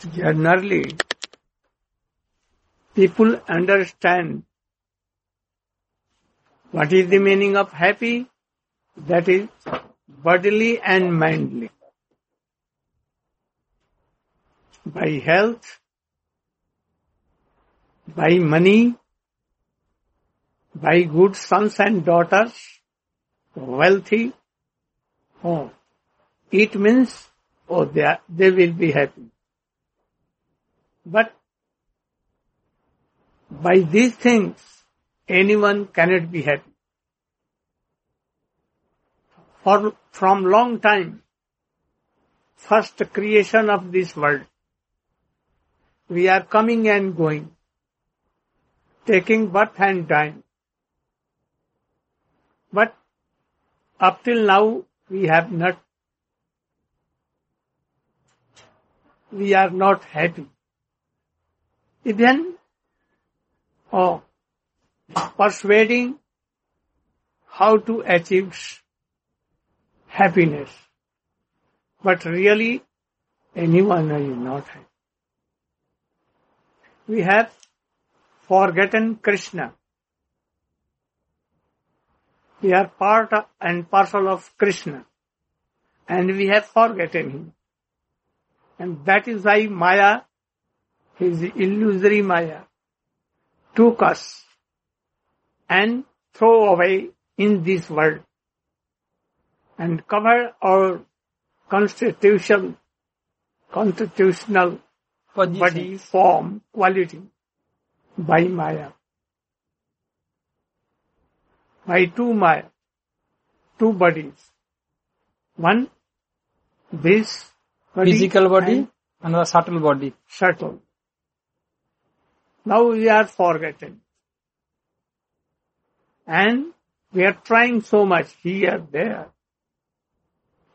Generally, people understand what is the meaning of happy? That is bodily and mindly. By health, by money, by good sons and daughters, wealthy. Oh, it means, oh, they, are, they will be happy. But by these things, anyone cannot be happy. For, from long time, first creation of this world, we are coming and going, taking birth and dying. But up till now, we have not, we are not happy. Even, oh, persuading how to achieve happiness. But really, anyone is not happy. We have forgotten Krishna. We are part and parcel of Krishna. And we have forgotten him. And that is why Maya, his illusory Maya, took us and throw away in this world and cover our constitution, constitutional Position. body, form, quality by Maya. By two Maya, two bodies. One, this body Physical body and and the subtle body. subtle. Now we are forgotten. And we are trying so much here, there.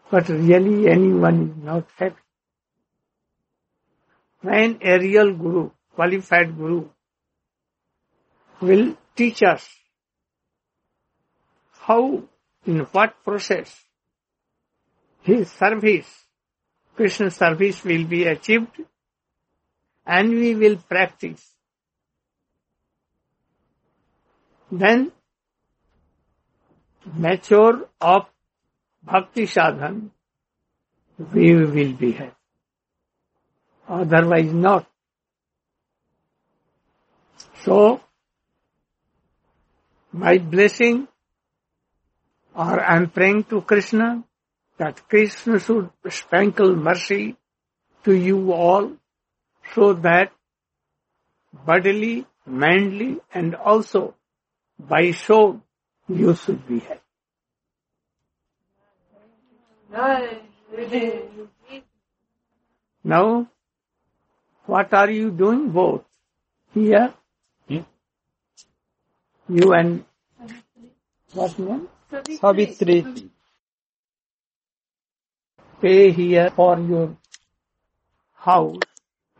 But really anyone is not happy. When a real guru, qualified guru, will teach us how, in what process his service, Krishna service will be achieved and we will practice. Then mature of bhakti sadhan, we will be happy. Otherwise not. So, my blessing or I am praying to Krishna that Krishna should sprinkle mercy to you all so that bodily, mindly and also by soul you should be happy. Now, what are you doing both? Here? Hmm? You and what name? Savitri. Pay here for your house.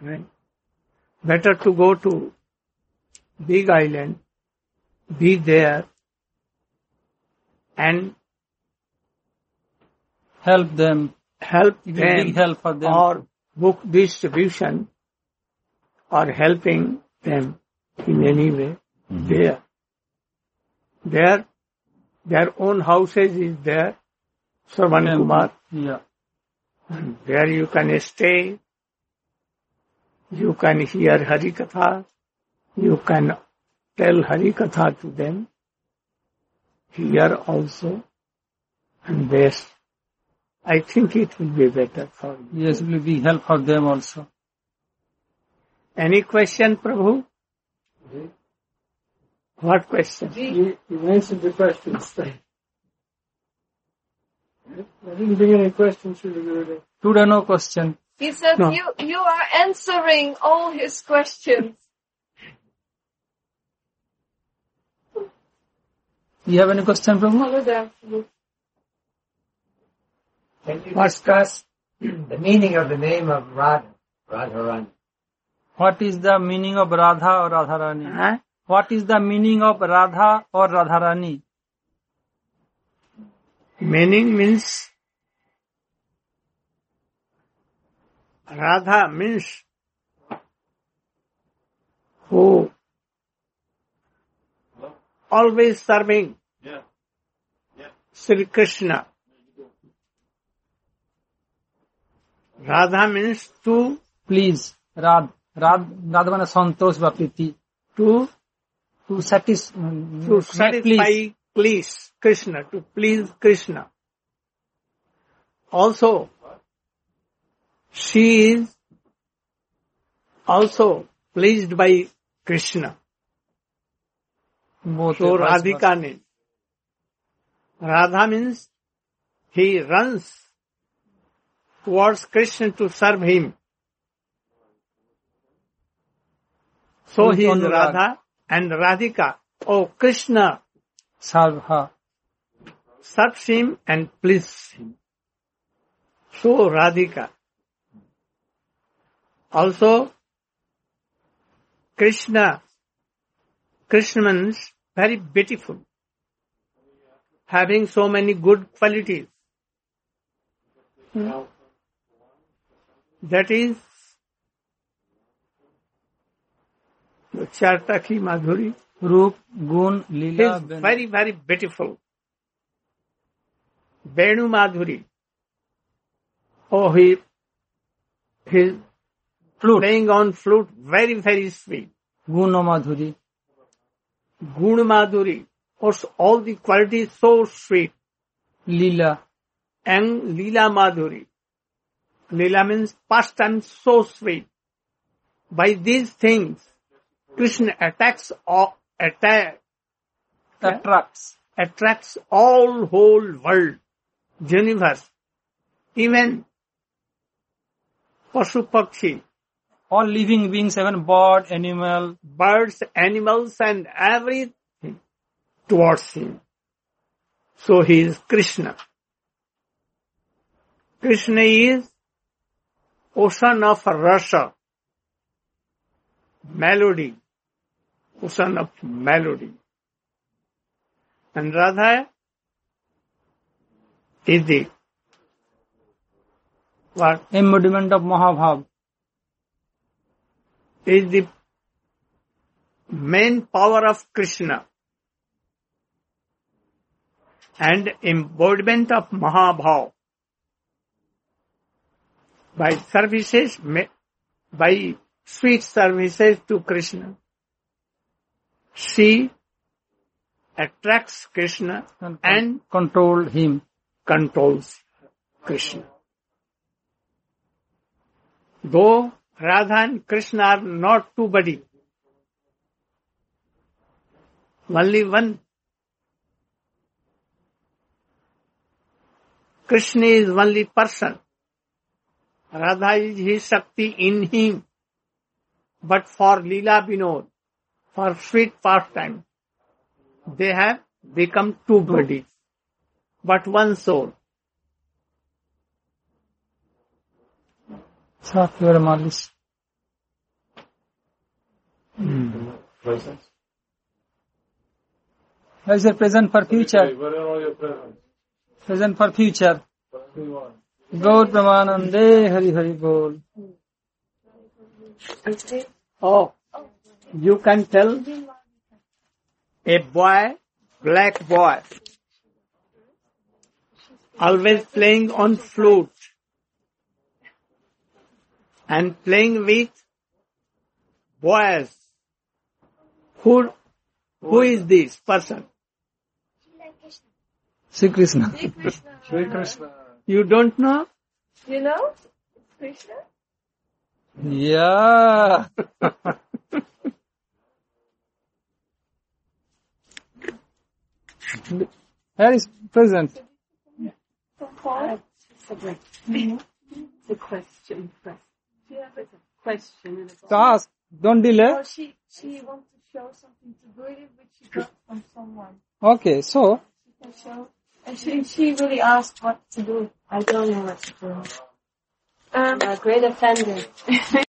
Right? Better to go to big island, be there and Help them. help It will be them help for them. or book distribution or helping them in any way mm-hmm. there. There, their own houses is there, Sarvan Temple. Kumar. Yeah. And there you can stay. You can hear Hari Katha. You can tell Hari Katha to them. Here also. And this. I think it will be better for you. Yes, it will be help for them also. Any question, Prabhu? What question? You, you answered the questions. I didn't bring any questions for the Gurudev. Today no question. He said No. you you are answering all his questions. You have any question, Prabhu? Holiday. Can you discuss the meaning of the name of Radha, Radharani? What is the meaning of Radha or Radharani? Huh? What is the meaning of Radha or Radharani? Meaning means Radha means who always serving yeah. Yeah. Sri Krishna. Radha means to please. Radha. Rad Radha means santosh va. To to satisfy mm, to satisfy please. please Krishna. To please Krishna. Also, she is also pleased by Krishna. So Radhika name. Radha means he runs towards Krishna to serve him. So he is Radha and Radhika. Oh Krishna. Serve her. Serves him and pleases him. So Radhika. Also, Krishna, Krishna very beautiful, having so many good qualities. Hmm. That is Chartaki Madhuri. rup Gun, Lila. Is very, very beautiful. Venu Madhuri. Oh, he, he flute. playing on flute, very, very sweet. Guno Madhuri. Guna madhuri all the quality so sweet lila and lila madhuri lila means past time so sweet by these things Krishna attacks attracts attract all whole world universe even pashu pakshi all living beings, even bird, animal, birds, animals and everything towards him. So he is Krishna. Krishna is ocean of rasa, melody, ocean of melody. And Radha is the what? Embodiment of Mahabhav is the main power of Krishna and embodiment of Mahabhav by services, by sweet services to Krishna. She attracts Krishna and controlled him controls Krishna. Though Radha and Krishna are not two body, only one. Krishna is only person. Radha is his Shakti in him. But for Leela Vinod, for sweet pastime, they have become two bodies, but one soul. software models. Mm. License? Is present for future? Present for future. Gaur Premanande Hari Hari Bol. Oh, you can tell a boy, black boy, always playing on flute and playing with boys. Who, who is this person? Sri Krishna. Shri Krishna. You don't know? You know? Krishna? Yeah. Here is present. The question first. Do you have a question? And ask. Don't delay. Oh, she, she wants to show something to Guru which she got from someone. Okay, so She can show. And she, she really asked what to do. I don't know what to do. Um, I'm a great offender.